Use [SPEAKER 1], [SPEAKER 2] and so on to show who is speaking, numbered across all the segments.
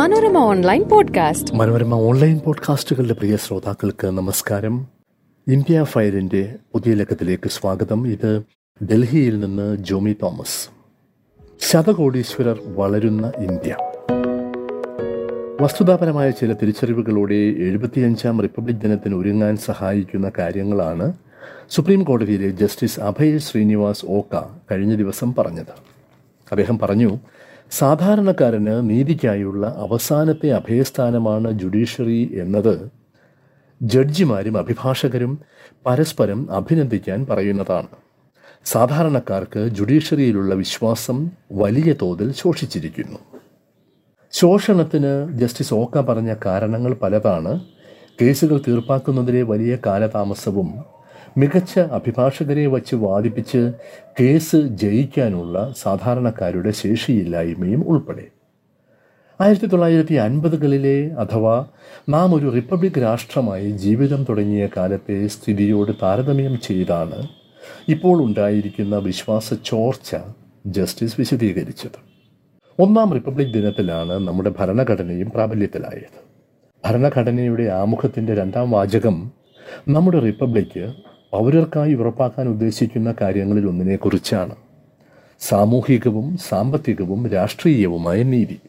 [SPEAKER 1] Manorama online podcast.
[SPEAKER 2] Manorama online പോഡ്കാസ്റ്റുകളുടെ പ്രിയ ശ്രോതാക്കൾക്ക് നമസ്കാരം. ഇന്ത്യ ഫയലിന്റെ പുതിയ ലക്കത്തിലേക്ക് സ്വാഗതം. ഇത് ഡൽഹിയിൽ നിന്ന് ജോമി തോമസ്. ശതകോടീശ്വരർ വളരുന്ന ഇന്ത്യ. വസ്തുതാപരമായ ചില തിരിച്ചറിവുകളോടെ എഴുപത്തിയഞ്ചാം റിപ്പബ്ലിക് ദിനത്തിന് ഒരുങ്ങാൻ സഹായിക്കുന്ന കാര്യങ്ങളാണ് സുപ്രീം കോടതിയിലെ ജസ്റ്റിസ് അഭയ് ശ്രീനിവാസ് ഓക്ക കഴിഞ്ഞ ദിവസം പറഞ്ഞത്. അദ്ദേഹം പറഞ്ഞു സാധാരണക്കാരന് നീതിക്കായുള്ള അവസാനത്തെ അഭയസ്ഥാനമാണ് ജുഡീഷ്യറി എന്നത് ജഡ്ജിമാരും അഭിഭാഷകരും പരസ്പരം അഭിനന്ദിക്കാൻ പറയുന്നതാണ്. സാധാരണക്കാർക്ക് ജുഡീഷ്യറിയിലുള്ള വിശ്വാസം വലിയ തോതിൽ ശോഷിച്ചിരിക്കുന്നു. ശോഷണത്തിന് ജസ്റ്റിസ് ഓക്ക പറഞ്ഞ കാരണങ്ങൾ പലതാണ്. കേസുകൾ തീർപ്പാക്കുന്നതിലെ വലിയ കാലതാമസവും മികച്ച അഭിഭാഷകരെ വച്ച് വാദിപ്പിച്ച് കേസ് ജയിക്കാനുള്ള സാധാരണക്കാരുടെ ശേഷിയില്ലായ്മയും ഉൾപ്പെടെ. ആയിരത്തി തൊള്ളായിരത്തി അൻപതുകളിലെ അഥവാ നാം ഒരു റിപ്പബ്ലിക് രാഷ്ട്രമായി ജീവിതം തുടങ്ങിയ കാലത്തെ സ്ഥിതിയോട് താരതമ്യം ചെയ്താണ് ഇപ്പോൾ ഉണ്ടായിരിക്കുന്ന വിശ്വാസ ചോർച്ച ജസ്റ്റിസ് വിശദീകരിച്ചത്. ഒന്നാം റിപ്പബ്ലിക് ദിനത്തിലാണ് നമ്മുടെ ഭരണഘടനയും പ്രാബല്യത്തിലായത്. ഭരണഘടനയുടെ ആമുഖത്തിന്റെ രണ്ടാം വാചകം നമ്മുടെ റിപ്പബ്ലിക്ക് പൗരർക്കായി ഉറപ്പാക്കാൻ ഉദ്ദേശിക്കുന്ന കാര്യങ്ങളിൽ ഒന്നിനെക്കുറിച്ചാണ്. സാമൂഹികവും സാമ്പത്തികവും രാഷ്ട്രീയവുമായ നീതി.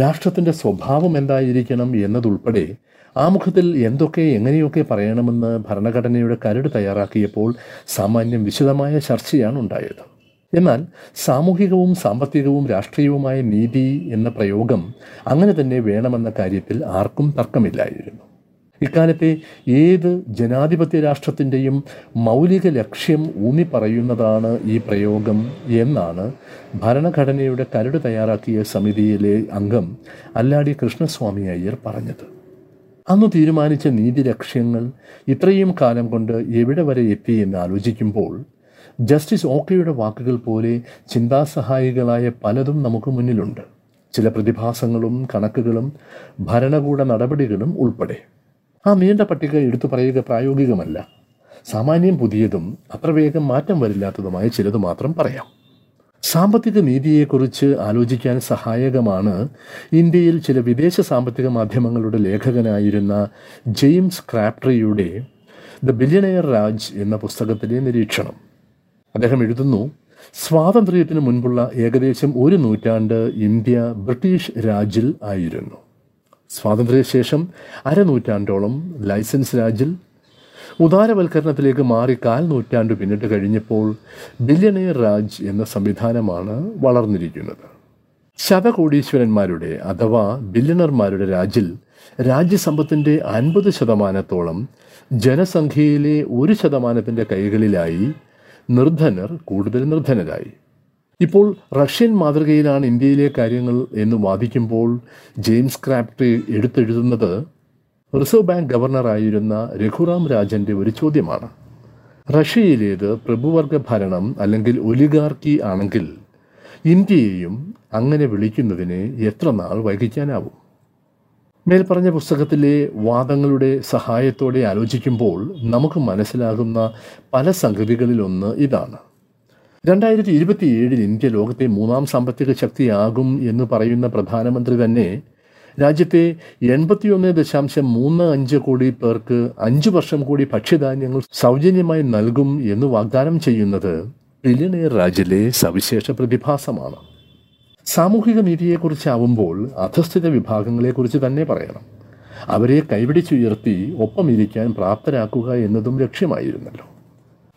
[SPEAKER 2] രാഷ്ട്രത്തിന്റെ സ്വഭാവം എന്തായിരിക്കണം എന്നതുൾപ്പെടെ ആമുഖത്തിൽ എന്തൊക്കെ എങ്ങനെയൊക്കെ പറയണമെന്ന് ഭരണഘടനയുടെ കരട് തയ്യാറാക്കിയപ്പോൾ സാമാന്യം വിശദമായ ചർച്ചയാണ് ഉണ്ടായത്. എന്നാൽ സാമൂഹികവും സാമ്പത്തികവും രാഷ്ട്രീയവുമായ നീതി എന്ന പ്രയോഗം അങ്ങനെ തന്നെ വേണമെന്ന കാര്യത്തിൽ ആർക്കും തർക്കമില്ലായിരുന്നു. ഇക്കാലത്തെ ഏത് ജനാധിപത്യ രാഷ്ട്രത്തിന്റെയും മൗലിക ലക്ഷ്യം ഊന്നി പറയുന്നതാണ് ഈ പ്രയോഗം എന്നാണ് ഭരണഘടനയുടെ കരട് തയ്യാറാക്കിയ സമിതിയിലെ അംഗം അല്ലാടി കൃഷ്ണസ്വാമി അയ്യർ പറഞ്ഞത്. അന്ന് തീരുമാനിച്ച നീതി ലക്ഷ്യങ്ങൾ ഇത്രയും കാലം കൊണ്ട് എവിടെ വരെ എത്തി എന്ന് ആലോചിക്കുമ്പോൾ ജസ്റ്റിസ് ഓക്കെയുടെ വാക്കുകൾ പോലെ ചിന്താസഹായികളായ പലതും നമുക്ക് മുന്നിലുണ്ട്. ചില പ്രതിഭാസങ്ങളും കണക്കുകളും ഭരണകൂട നടപടികളും ഉൾപ്പെടെ. ആ നീണ്ട പട്ടിക എടുത്തു പറയുക പ്രായോഗികമല്ല. സാമാന്യം പുതിയതും അത്ര വേഗം മാറ്റം വരില്ലാത്തതുമായ ചിലത് മാത്രം പറയാം. സാമ്പത്തിക നീതിയെക്കുറിച്ച് ആലോചിക്കാൻ സഹായകമാണ് ഇന്ത്യയിൽ ചില വിദേശ സാമ്പത്തിക മാധ്യമങ്ങളുടെ ലേഖകനായിരുന്ന ജെയിംസ് ക്രാപ്ട്രിയുടെ ദ ബില്യണയർ രാജ് എന്ന പുസ്തകത്തിലെ നിരീക്ഷണം. അദ്ദേഹം എഴുതുന്നു സ്വാതന്ത്ര്യത്തിന് മുൻപുള്ള ഏകദേശം ഒരു നൂറ്റാണ്ട് ഇന്ത്യ ബ്രിട്ടീഷ് രാജിൽ ആയിരുന്നു. സ്വാതന്ത്ര്യശേഷം അരനൂറ്റാണ്ടോളം ലൈസൻസ് രാജിൽ ഉദാരവൽക്കരണത്തിലേക്ക് മാറി കാൽ നൂറ്റാണ്ട് പിന്നിട്ട് കഴിഞ്ഞപ്പോൾ ബില്യണയർ രാജ് എന്ന സംവിധാനമാണ് വളർന്നിരിക്കുന്നത്. ശതകോടീശ്വരന്മാരുടെ അഥവാ ബില്യണർമാരുടെ രാജിൽ രാജ്യസമ്പത്തിന്റെ അൻപത് ശതമാനത്തോളം ജനസംഖ്യയിലെ ഒരു ശതമാനത്തിന്റെ കൈകളിലായി നിർധനർ കൂടുതൽ നിർധനരായി. ഇപ്പോൾ റഷ്യൻ മാതൃകയിലാണ് ഇന്ത്യയിലെ കാര്യങ്ങൾ എന്ന് വാദിക്കുമ്പോൾ ജെയിംസ് ക്രാപ്റ്റ് എടുത്തെഴുതുന്നത് റിസർവ് ബാങ്ക് ഗവർണറായിരുന്ന രഘുറാം രാജന്റെ ഒരു ചോദ്യമാണ്. റഷ്യയിലേത് പ്രഭുവർഗ ഭരണം അല്ലെങ്കിൽ ഒലിഗാർക്കി ആണെങ്കിൽ ഇന്ത്യയെയും അങ്ങനെ വിളിക്കുന്നതിനെ എത്ര നാൾ വൈകിക്കാനാവും? മേൽപ്പറഞ്ഞ പുസ്തകത്തിലെ വാദങ്ങളുടെ സഹായത്തോടെ ആലോചിക്കുമ്പോൾ നമുക്ക് മനസ്സിലാകുന്ന പല സംഗതികളിലൊന്ന് ഇതാണ്. രണ്ടായിരത്തി ഇരുപത്തിയേഴിൽ ഇന്ത്യ ലോകത്തെ മൂന്നാം സാമ്പത്തിക ശക്തിയാകും എന്ന് പറയുന്ന പ്രധാനമന്ത്രി തന്നെ രാജ്യത്തെ എൺപത്തിയൊന്ന് ദശാംശം മൂന്ന് അഞ്ച് കോടി പേർക്ക് അഞ്ചു വർഷം കൂടി ഭക്ഷ്യധാന്യങ്ങൾ സൗജന്യമായി നൽകും എന്ന് വാഗ്ദാനം ചെയ്യുന്നത് ബില്യണയർ രാജിലെ സവിശേഷ പ്രതിഭാസമാണ്. സാമൂഹിക നീതിയെക്കുറിച്ചാവുമ്പോൾ അധസ്ഥിത വിഭാഗങ്ങളെക്കുറിച്ച് തന്നെ പറയണം. അവരെ കൈപിടിച്ചുയർത്തി ഒപ്പമിരിക്കാൻ പ്രാപ്തരാക്കുക എന്നതും ലക്ഷ്യമായിരുന്നല്ലോ.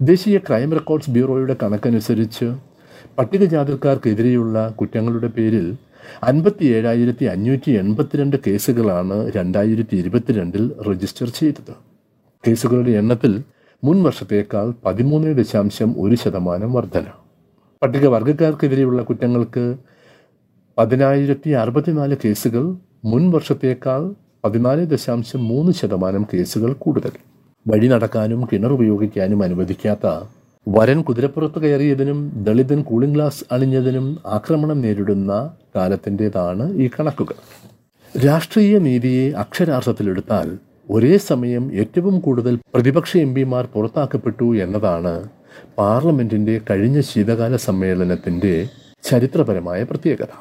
[SPEAKER 2] ദേശീയ ക്രൈം റെക്കോർഡ്സ് ബ്യൂറോയുടെ കണക്കനുസരിച്ച് പട്ടികജാതിക്കാർക്കെതിരെയുള്ള കുറ്റങ്ങളുടെ പേരിൽ അൻപത്തി ഏഴായിരത്തി അഞ്ഞൂറ്റി എൺപത്തിരണ്ട് കേസുകളാണ് രണ്ടായിരത്തി ഇരുപത്തിരണ്ടിൽ രജിസ്റ്റർ ചെയ്തത്. കേസുകളുടെ എണ്ണത്തിൽ മുൻ വർഷത്തേക്കാൾ പതിമൂന്ന് ദശാംശം ഒരു ശതമാനം വർധന. പട്ടികവർഗക്കാർക്കെതിരെയുള്ള കുറ്റങ്ങൾക്ക് പതിനായിരത്തി അറുപത്തിനാല് കേസുകൾ മുൻ വർഷത്തേക്കാൾ പതിനാല് ദശാംശം മൂന്ന് ശതമാനം കേസുകൾ കൂടുതൽ. വഴി നടക്കാനും കിണർ ഉപയോഗിക്കാനും അനുവദിക്കാത്ത വരൻ കുതിരപ്പുറത്ത് കയറിയതിനും ദളിതൻ കൂളിംഗ് ഗ്ലാസ് അണിഞ്ഞതിനും ആക്രമണം നേരിടുന്ന കാലത്തിന്റെതാണ് ഈ കണക്കുകൾ. രാഷ്ട്രീയ നീതിയെ അക്ഷരാർത്ഥത്തിലെടുത്താൽ ഒരേ സമയം ഏറ്റവും കൂടുതൽ പ്രതിപക്ഷ എം പിമാർ പുറത്താക്കപ്പെട്ടു എന്നതാണ് പാർലമെന്റിന്റെ കഴിഞ്ഞ ശീതകാല സമ്മേളനത്തിന്റെ ചരിത്രപരമായ പ്രത്യേകത.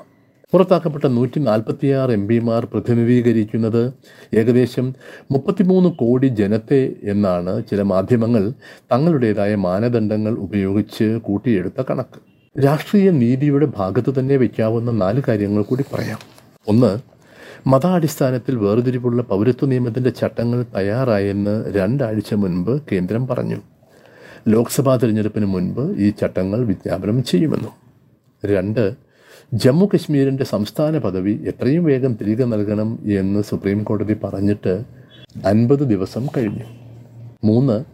[SPEAKER 2] പുറത്താക്കപ്പെട്ട നൂറ്റി നാൽപ്പത്തിയാറ് എം പിമാർ പ്രതിനിധീകരിക്കുന്നത് ഏകദേശം മുപ്പത്തിമൂന്ന് കോടി ജനത്തെ എന്നാണ് ചില മാധ്യമങ്ങൾ തങ്ങളുടേതായ മാനദണ്ഡങ്ങൾ ഉപയോഗിച്ച് കൂട്ടിയെടുത്ത കണക്ക്. രാഷ്ട്രീയ നീതിയുടെ ഭാഗത്ത് തന്നെ വയ്ക്കാവുന്ന നാല് കാര്യങ്ങൾ കൂടി പറയാം. ഒന്ന് മതാടിസ്ഥാനത്തിൽ വേർതിരിവുള്ള പൗരത്വ നിയമത്തിന്റെ ചട്ടങ്ങൾ തയ്യാറായെന്ന് രണ്ടാഴ്ച മുൻപ് കേന്ദ്രം പറഞ്ഞു. ലോക്സഭാ തിരഞ്ഞെടുപ്പിന് മുൻപ് ഈ ചട്ടങ്ങൾ വിജ്ഞാപനം ചെയ്യുമെന്നും. രണ്ട് ജമ്മു കശ്മീരിന്റെ സംസ്ഥാന പദവി എത്രയും വേഗം തിരികെ നൽകണം എന്ന് സുപ്രീം കോടതി പറഞ്ഞിട്ട് അൻപത് ദിവസം കഴിഞ്ഞു. മൂന്ന്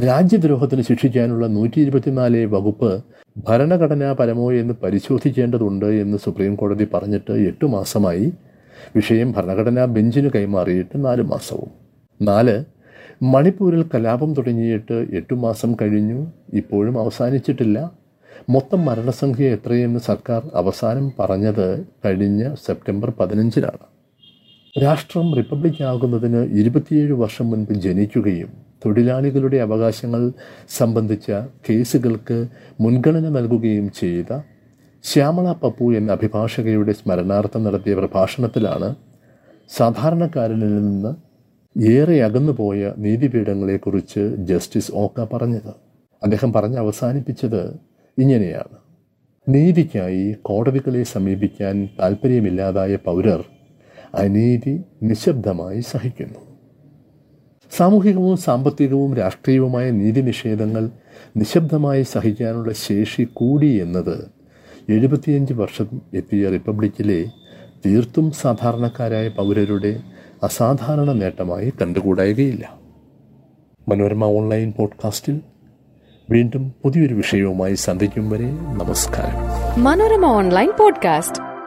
[SPEAKER 2] രാജ്യദ്രോഹത്തിന് ശിക്ഷിക്കാനുള്ള നൂറ്റി ഇരുപത്തിനാല് വകുപ്പ് ഭരണഘടനാപരമോ എന്ന് പരിശോധിക്കേണ്ടതുണ്ട് എന്ന് സുപ്രീം കോടതി പറഞ്ഞിട്ട് എട്ട് മാസമായി വിഷയം ഭരണഘടനാ ബെഞ്ചിന് കൈമാറിയിട്ട് നാല് മാസവും. നാല് മണിപ്പൂരിൽ കലാപം തുടങ്ങിയിട്ട് എട്ടു മാസം കഴിഞ്ഞു. ഇപ്പോഴും അവസാനിച്ചിട്ടില്ല. മൊത്തം മരണസംഖ്യ എത്രയെന്ന് സർക്കാർ അവസാനം പറഞ്ഞത് കഴിഞ്ഞ സെപ്റ്റംബർ പതിനഞ്ചിനാണ് രാഷ്ട്രം റിപ്പബ്ലിക് ആകുന്നതിന് ഇരുപത്തിയേഴ് വർഷം മുൻപ് ജനിക്കുകയും തൊഴിലാളികളുടെ അവകാശങ്ങൾ സംബന്ധിച്ച കേസുകൾക്ക് മുൻഗണന നൽകുകയും ചെയ്ത ശ്യാമള പപ്പു എന്ന അഭിഭാഷകയുടെ സ്മരണാർത്ഥം നടത്തിയ പ്രഭാഷണത്തിലാണ് സാധാരണക്കാരിൽ നിന്ന് ഏറെ അകന്നുപോയ നീതിപീഠങ്ങളെക്കുറിച്ച് ജസ്റ്റിസ് ഓക്ക പറഞ്ഞത്. അദ്ദേഹം പറഞ്ഞ് അവസാനിപ്പിച്ചത് ഇങ്ങനെയാണ്. നീതിക്കായി കോടതികളെ സമീപിക്കാൻ താല്പര്യമില്ലാതായ പൗരർ അനീതി നിശബ്ദമായി സഹിക്കുന്നു. സാമൂഹികവും സാമ്പത്തികവും രാഷ്ട്രീയവുമായ നീതി നിഷേധങ്ങൾ നിശബ്ദമായി സഹിക്കാനുള്ള ശേഷി കൂടി എന്നത് എഴുപത്തിയഞ്ച് വർഷം എത്തിയ റിപ്പബ്ലിക്കിലെ തീർത്തും സാധാരണക്കാരായ പൗരരുടെ അസാധാരണ നേട്ടമായി കണ്ടുകൂടായുകയില്ല. മനോരമ ഓൺലൈൻ പോഡ്കാസ്റ്റിൽ വീണ്ടും പുതിയൊരു വിഷയവുമായി സന്ധിക്കും വരെ നമസ്കാരം.
[SPEAKER 1] Manorama online podcast.